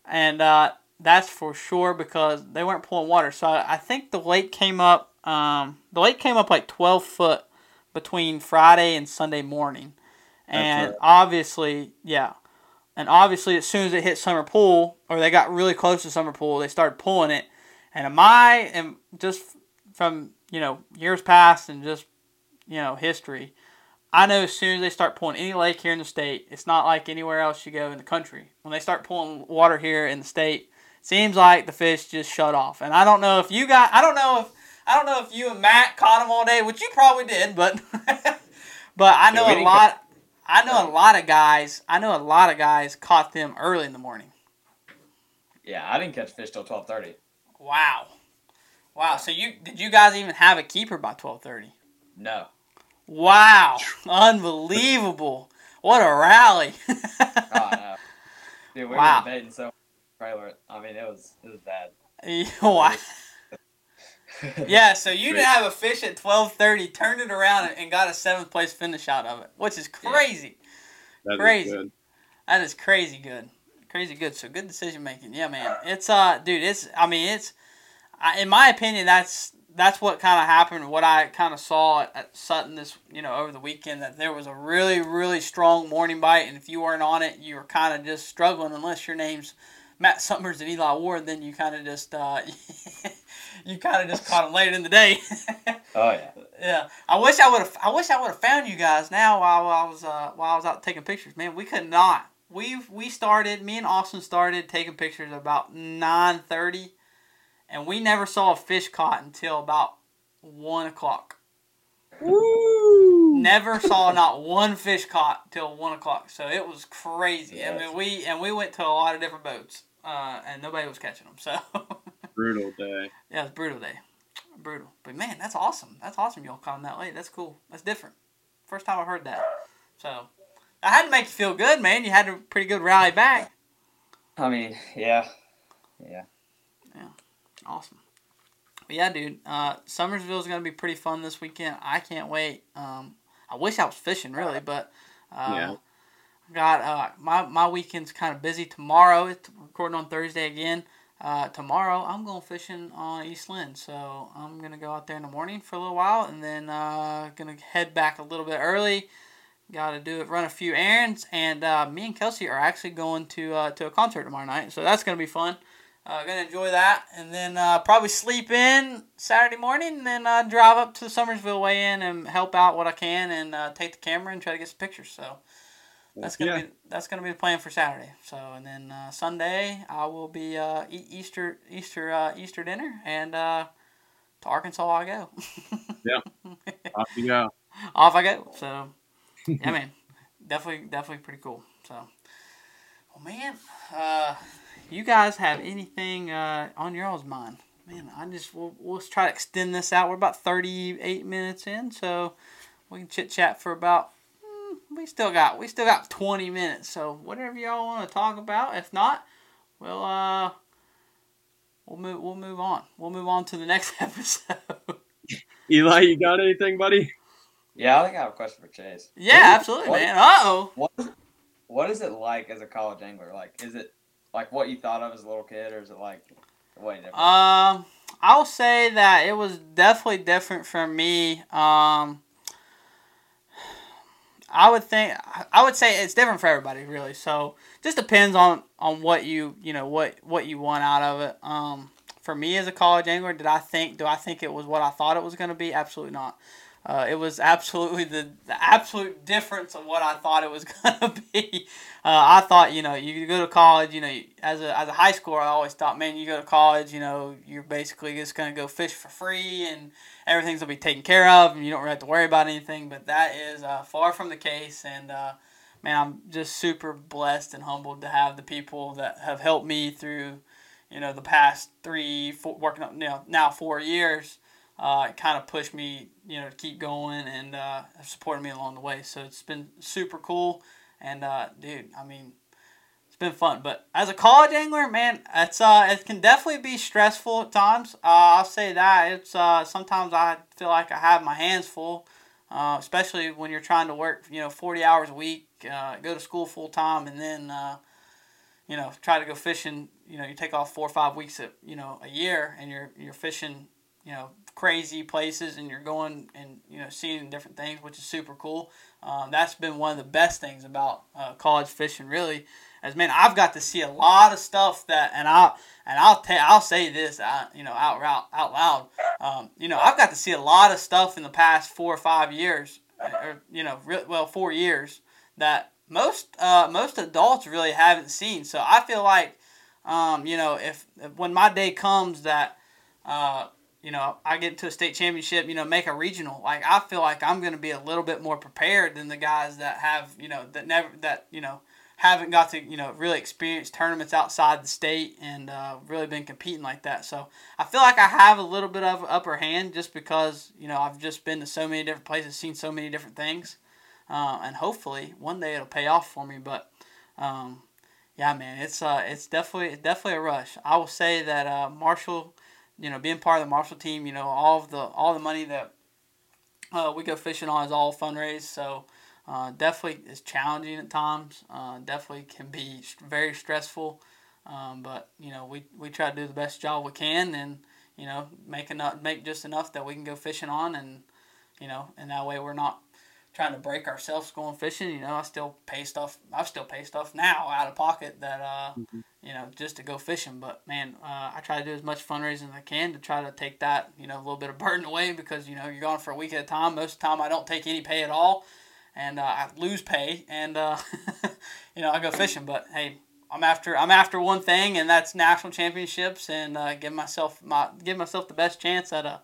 and uh, that's for sure because they weren't pulling water. So I, I think the lake came up. Um, the lake came up like 12 foot between Friday and Sunday morning, and right. obviously, yeah, and obviously as soon as it hit Summer Pool or they got really close to Summer Pool, they started pulling it, And my and just from you know years past and just you know history, I know as soon as they start pulling any lake here in the state, it's not like anywhere else you go in the country. When they start pulling water here in the state, seems like the fish just shut off. And I don't know if you got, I don't know if, I don't know if you and Matt caught them all day, which you probably did, but, but I know a lot. I know a lot of guys. I know a lot of guys caught them early in the morning. Yeah, I didn't catch fish till twelve thirty. Wow, wow. So you did you guys even have a keeper by twelve thirty? No. Wow, unbelievable! What a rally! Oh no. Dude, we Wow. were debating so trailer. I mean, it was it was bad. wow. Yeah, so you didn't have a fish at twelve thirty, turned it around and- and got a seventh place finish out of it, which is crazy. That is Crazy. good. That is crazy good, crazy good. So good decision making. Yeah, man. It's uh, dude. It's I mean it's, I, in my opinion, that's that's what kind of happened. What I kind of saw at, at Sutton this you know over the weekend that there was a really really strong morning bite, and if you weren't on it, you were kind of just struggling unless your name's Matt Summers and Eli Ward. Then you kind of just uh, you kind of just caught them late in the day. Oh yeah. Yeah, I wish I would have. I wish I would have found you guys now while I was uh, while I was out taking pictures. Man, we could not. We we started. Me and Austin started taking pictures about nine thirty, and we never saw a fish caught until about one o'clock. Woo! Never saw not one fish caught till one o'clock. So it was crazy. Yes. I mean, we and we went to a lot of different boats, uh, and nobody was catching them. So. Brutal day. Yeah, it's brutal day. Brutal. But man, that's awesome. That's awesome y'all caught him that late. That's cool. That's different. First time I've heard that. So I had to make you feel good, man. You had a pretty good rally back. I mean, yeah, yeah. Yeah. Awesome. But yeah, dude. Uh, Summersville is gonna be pretty fun this weekend. I can't wait. Um, I wish I was fishing really, but uh, Yeah. Got uh, my my weekend's kind of busy tomorrow. It's recording on Thursday again. Uh, tomorrow I'm going fishing on East Lynn, so I'm gonna go out there in the morning for a little while, and then uh, gonna head back a little bit early. Got to do it, run a few errands, and uh, me and Kelsey are actually going to uh, to a concert tomorrow night, so that's gonna be fun. Uh, gonna enjoy that, and then uh, probably sleep in Saturday morning, and then drive up to the Summersville weigh in and help out what I can, and take the camera and try to get some pictures. So that's gonna Yeah. be that's gonna be the plan for Saturday. So and then uh, Sunday I will be uh, eat Easter Easter uh, Easter dinner, and uh, to Arkansas I go. Off you go. Off I go. So yeah, man, definitely definitely pretty cool. So, well, man, uh, you guys have anything uh, on your all's mind? Man, I just we'll, we'll try to extend this out. We're about thirty eight minutes in, so we can chit chat for about. Mm, We still got we still got twenty minutes, so whatever y'all want to talk about. If not, we'll uh we'll move we'll move on. We'll move on to the next episode. Eli, you got anything, buddy? Yeah, I think I have a question for Chase. yeah, absolutely, What- man. Uh oh. What what is it like as a college angler? Like, is it like what you thought of as a little kid, or is it like way different? Um, I'll say that it was definitely different for me. Um, I would think I would say it's different for everybody, really. So just depends on on what you you know what what you want out of it. Um, for me as a college angler, did I think do I think it was what I thought it was going to be? Absolutely not. Uh, it was absolutely the, the absolute difference of what I thought it was gonna be. Uh, I thought, you know, you go to college, you know, as a as a high schooler, I always thought, man, you go to college, you know, you're basically just gonna go fish for free and everything's gonna be taken care of, and you don't really have to worry about anything. But that is uh, far from the case, and uh, man, I'm just super blessed and humbled to have the people that have helped me through, you know, the past three, four, working up, you know, now four years uh, it kind of pushed me, you know, to keep going and uh, supported me along the way. So it's been super cool. And uh, dude, I mean, it's been fun. But as a college angler, man, it's uh, it can definitely be stressful at times. Uh, I'll say that it's uh, sometimes I feel like I have my hands full, uh, especially when you're trying to work, you know, forty hours a week, go to school full time, and then. You know, try to go fishing. You know, you take off four or five weeks, you know, a year, and you're you're fishing, you know, crazy places and you're going and you know seeing different things which is super cool um, that's been one of the best things about uh, college fishing really as man, I've got to see a lot of stuff that, and I and I'll tell I'll say this, uh, you know, out out out loud. Um, you know, I've got to see a lot of stuff in the past four or five years, or you know, re- well, four years that most uh, most adults really haven't seen. So I feel like, um, you know, if, if when my day comes that. Uh, you know, I get to a state championship, you know, make a regional. Like I feel like I'm going to be a little bit more prepared than the guys that have, you know, that never that you know haven't got to you know really experience tournaments outside the state and uh, really been competing like that. So I feel like I have a little bit of upper hand just because you know I've just been to so many different places, seen so many different things, uh, and hopefully one day it'll pay off for me. But um, yeah, man, it's uh, it's definitely definitely a rush. I will say that uh, Marshall you know, being part of the Marshall team, you know, all of the all the money that uh, we go fishing on is all fundraised. So uh, definitely is challenging at times. Uh, definitely can be very stressful. Um, but you know, we, we try to do the best job we can, and you know, make enough, make just enough that we can go fishing on, and you know, and that way we're not trying to break ourselves going fishing. You know, I still pay stuff. I still pay stuff now out of pocket that uh, mm-hmm. you know, just to go fishing. But man, uh, I try to do as much fundraising as I can to try to take that you know a little bit of burden away because you know you're gone for a week at a time. Most of the time, I don't take any pay at all, and uh, I lose pay, and uh, you know I go fishing. But hey. I'm after I'm after one thing, and that's national championships, and uh, give myself my give myself the best chance at a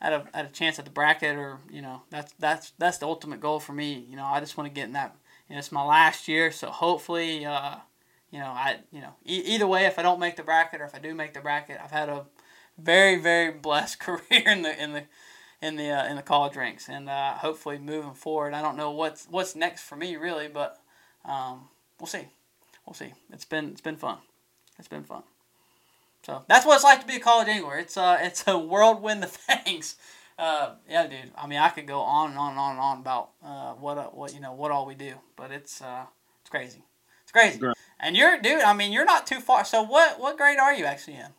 at a, at a chance at the bracket or you know that's that's that's the ultimate goal for me. You know I just want to get in that you know, it's my last year so hopefully uh, you know I you know e- either way if I don't make the bracket or if I do make the bracket I've had a very very blessed career in the in the in the uh, in the college ranks. And uh, hopefully moving forward I don't know what's what's next for me really but um, we'll see. We'll see. It's been it's been fun. It's been fun so that's what it's like to be a college angler. It's uh it's a whirlwind of things. Uh, yeah, dude. I mean, I could go on and on and on and on about uh, what uh, what you know what all we do, but it's uh it's crazy. It's crazy. Great. And you're dude. I mean, you're not too far. So what what grade are you actually in?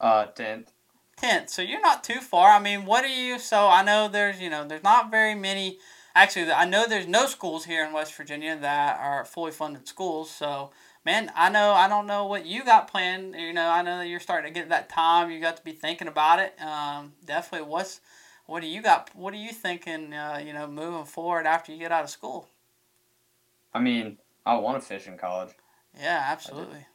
Uh, tenth. Tenth. So you're not too far. I mean, what are you? So I know there's you know there's not very many. Actually, I know there's no schools here in West Virginia that are fully funded schools. So man, I know I don't know what you got planned. You know, I know that you're starting to get that time. You got to be thinking about it. Um, definitely, what's what do you got? What are you thinking? Uh, you know, moving forward after you get out of school. I mean, I want to fish in college. Yeah, absolutely.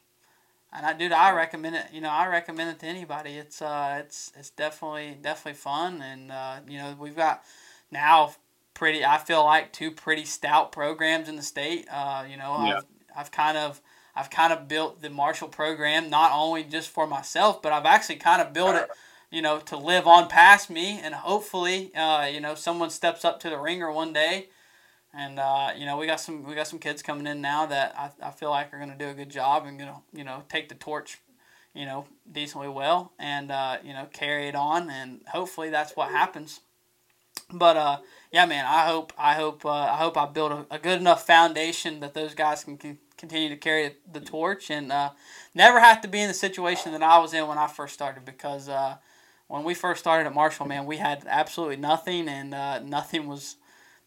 And I, dude, I recommend it. You know, I recommend it to anybody. It's uh, it's it's definitely definitely fun, and uh, you know, we've got now pretty. I feel like two pretty stout programs in the state. Uh, you know, yeah. I've I've kind of I've kind of built the Marshall program not only just for myself, but I've actually kind of built it, you know, to live on past me, and hopefully, uh, you know, someone steps up to the ringer one day, and uh, you know, we got some we got some kids coming in now that I, I feel like are gonna do a good job and gonna you know take the torch, you know, decently well, and uh, you know carry it on, and hopefully that's what happens. But uh, yeah, man, I hope I hope uh, I hope I build a, a good enough foundation that those guys can, can continue to carry the torch and uh, never have to be in the situation that I was in when I first started because uh, when we first started at Marshall, man, we had absolutely nothing and uh, nothing was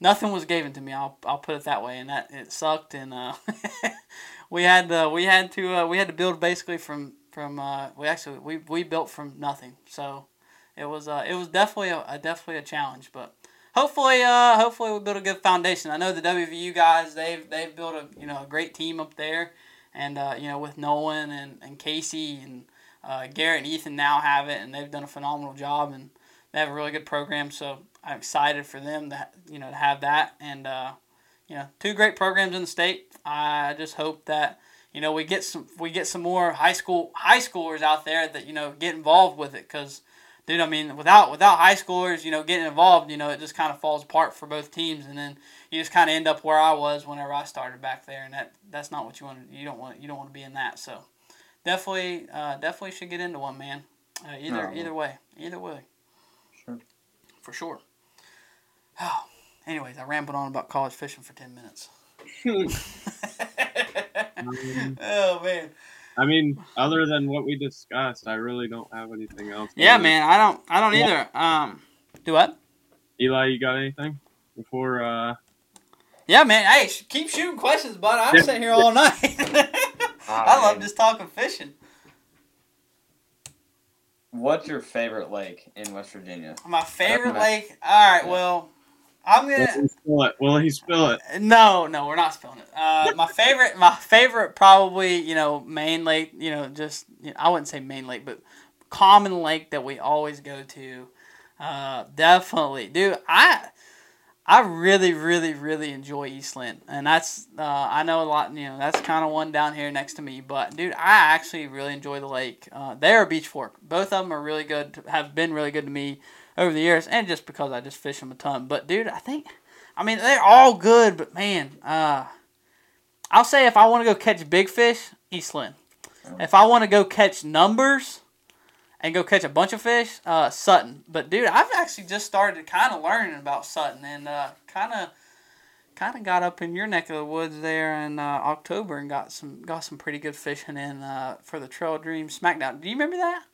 nothing was given to me. I'll, I'll put it that way, and that it sucked. And we had uh, we had to uh, we had to build basically from from uh, we actually we, we built from nothing. So it was it was definitely a definitely a challenge, but hopefully, uh, hopefully we build a good foundation. I know the WVU guys they've they've built a you know a great team up there, and uh, you know with Nolan and, and Casey and uh, Garrett and Ethan now have it, and they've done a phenomenal job, and they have a really good program. So I'm excited for them to you know to have that, and uh, you know two great programs in the state. I just hope that you know we get some we get some more high school high schoolers out there that you know get involved with it because dude, I mean, without without high schoolers, you know, getting involved, you know, it just kind of falls apart for both teams, and then you just kind of end up where I was whenever I started back there, and that that's not what you want. You don't want you don't want to be in that. So definitely, uh, definitely should get into one, man. Uh, either oh. either way, either way. Sure. For sure. Oh, anyways, I rambled on about college fishing for ten minutes. um, oh man. I mean, other than what we discussed, I really don't have anything else. Yeah, man, I don't. I don't either. Um, do what? Eli, you got anything before? uh Yeah, man. Hey, sh- keep shooting questions, bud. I'm sitting here all night. I love just talking fishing. What's your favorite lake in West Virginia? My favorite lake. All right. Well, I'm gonna. he spill it? Will he spill it? No, no, we're not spilling it. Uh, my favorite, my favorite, probably you know main lake. You know, just you know, I wouldn't say main lake, but common lake that we always go to. Uh, definitely, dude. I I really, really, really enjoy East Lynn, and that's uh, I know a lot. You know, that's kind of one down here next to me. But dude, I actually really enjoy the lake. Uh, they are Beech Fork. Both of them are really good. Have been really good to me over the years, and just because I just fish them a ton. But dude, I think, I mean, they're all good. But man, uh, I'll say if I want to go catch big fish, East Lynn. If I want to go catch numbers and go catch a bunch of fish, uh, Sutton. But dude, I've actually just started kind of learning about Sutton and uh, kind of kind of got up in your neck of the woods there in uh, October and got some got some pretty good fishing in uh, for the Trail Dream Smackdown. Do you remember that?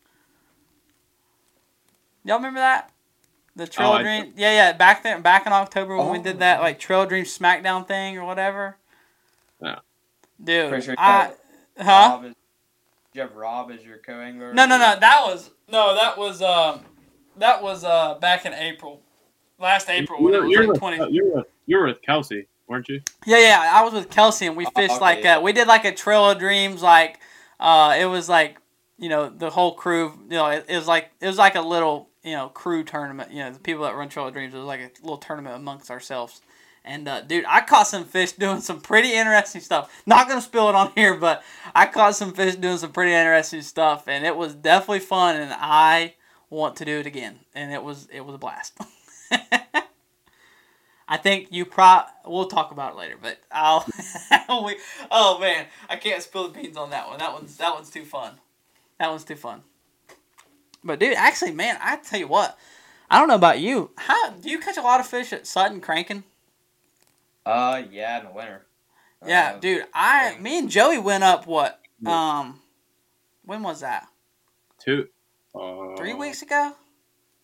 Y'all remember that? The Trail Oh, I Dream, yeah, yeah, back then, back in October when we Oh. did that like Trail Dream Smackdown thing or whatever. Yeah. Dude, sure I, huh? Rob is, do you have Rob as your co-angler? No, no, no. That was no. That was um, that was uh back in April, last April when it You're, was you're like with, twenty. you're with you're with Kelsey, weren't you? Yeah, yeah. I was with Kelsey and we Oh, fished okay. like uh, we did like a Trail of Dreams. Like uh, it was like you know the whole crew. You know, it, it was like it was like a little you know crew tournament. You know, the people that run Trail of Dreams. It was like a little tournament amongst ourselves. And uh, dude, I caught some fish doing some pretty interesting stuff. Not gonna spill it on here, but I caught some fish doing some pretty interesting stuff, and it was definitely fun. And I want to do it again, and it was it was a blast. I think you pro. We'll talk about it later, but I'll. oh man, I can't spill the beans on that one. That one's that one's too fun. That one's too fun. But dude, actually, man, I tell you what, I don't know about you. How do you catch a lot of fish at Sutton cranking? Uh, yeah, in the winter. Yeah, Uh, dude. I, dang. me and Joey went up. What? Yeah. Um, when was that? Two. Uh, Three weeks ago.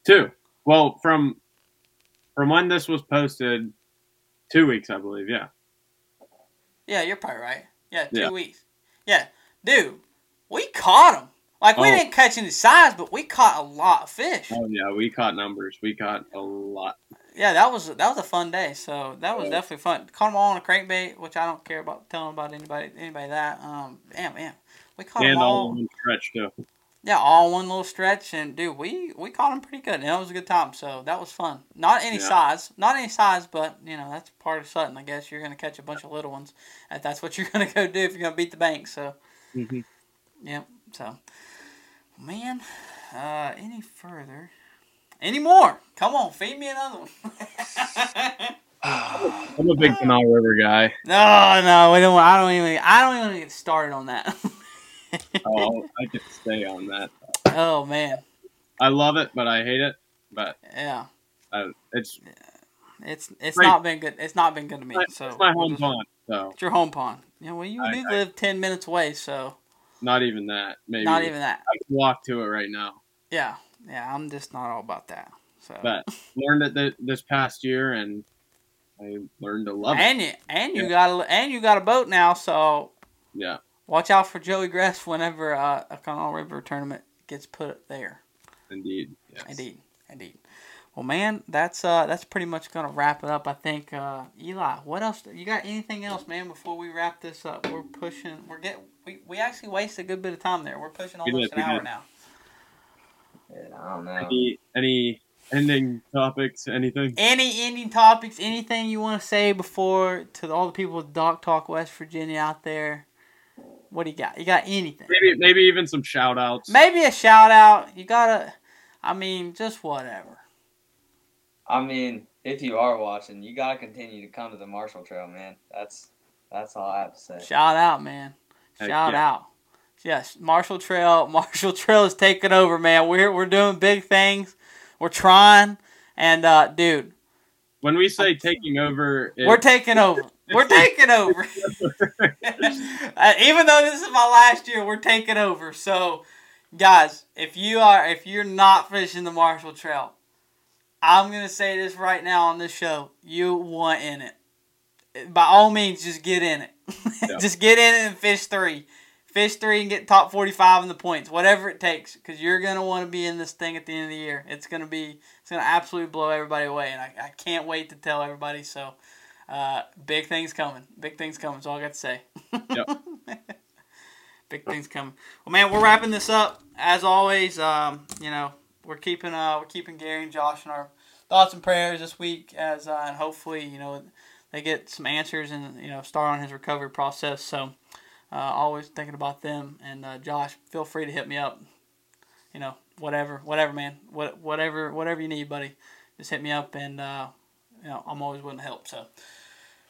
Two. Well, from from when this was posted, two weeks, I believe. Yeah. Yeah, you're probably right. Yeah, two Yeah. weeks. Yeah, dude, we caught them. Like we Oh. didn't catch any size, but we caught a lot of fish. Oh yeah, we caught numbers. We caught a lot. Yeah, that was that was a fun day. So that was definitely fun. Caught them all on a crankbait, which I don't care about telling about anybody anybody that. Um, damn, man, we caught and them all all. in one stretch too. Yeah, all one little stretch, and dude, we we caught them pretty good, and it was a good time. So that was fun. Not any Yeah. size, not any size, but you know that's part of Sutton. I guess you're gonna catch a bunch of little ones, and that's what you're gonna go do if you're gonna beat the bank. So. hmm Yep. So, man, uh, any further? Any more? Come on, feed me another one. I'm a big Kanawha River guy. no, no, we don't. I don't even. I don't even get started on that. Oh, I could stay on that. oh man, I love it, but I hate it. But yeah. I, it's It's it's Right. not been good. It's not been good to me. my, So it's my we'll home just- pond. So It's your home pond. Yeah. Well, you I- do I- live ten minutes away, so not even that. Maybe not even that. I can walk to it right now. Yeah. Yeah. I'm just not all about that. So. But learned it th- this past year, and I learned to love it. and you and you got a and you got a boat now, so Yeah, Watch out for Joey Gress whenever uh, a Kanawha River tournament gets put up there. indeed. Yes. Indeed, indeed. Well, man, that's uh, that's pretty much gonna wrap it up. I think. Uh, Eli, what else? You got anything else, man? Before we wrap this up, we're pushing. We're getting. We, we actually wasted a good bit of time there. We're pushing We almost did, an hour did. now. Yeah, I don't know. Any any ending topics? Anything? Any ending topics? Anything you want to say before to all the people of Doc Talk West Virginia out there? What do you got? You got anything? Maybe maybe even some shout outs. Maybe a shout out. You gotta. I mean, just whatever. I mean, if you are watching, you gotta continue to come to the Marshall Trail, man. That's that's all I have to say. Shout out, man. Heck Shout yeah. out. Yes, Marshall Trail. Marshall Trail is taking over, man. We're we're doing big things. We're trying, and uh, dude, When we say taking over, it, we're taking over. We're taking over. uh, even though this is my last year, we're taking over. So, guys, if you are if you're not fishing the Marshall Trail, I'm gonna say this right now on this show. You want in it. By all means, just get in it. Yep. just get in it and fish three. Fish three and get top 45 in the points, whatever it takes, because you're going to want to be in this thing at the end of the year. It's going to be, it's going to absolutely blow everybody away, and I, I can't wait to tell everybody. So, uh, big things coming. Big things coming. That's all I got to say. Yep. big things coming. Well, man, we're wrapping this up as always. Um, you know, we're keeping uh, we're keeping Gary and Josh in our thoughts and prayers this week, as uh, and hopefully, you know, they get some answers and you know start on his recovery process. So, uh, always thinking about them. And uh, Josh, feel free to hit me up. You know, whatever, whatever, man, what, whatever, whatever you need, buddy. Just hit me up, and uh, you know, I'm always willing to help. So,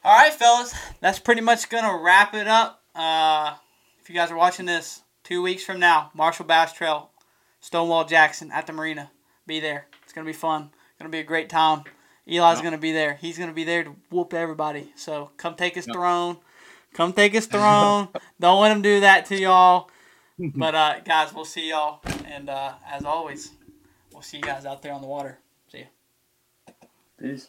all right, fellas, that's pretty much gonna wrap it up. Uh, if you guys are watching this two weeks from now, Marshall Bass Trail, Stonewall Jackson at the marina. Be there. It's gonna be fun. Gonna be a great time. Eli's Yep. gonna be there. He's gonna be there to whoop everybody. So come take his Yep. throne. Come take his throne. Don't let him do that to y'all. But uh, guys, we'll see y'all. And uh, as always, we'll see you guys out there on the water. See ya. Peace.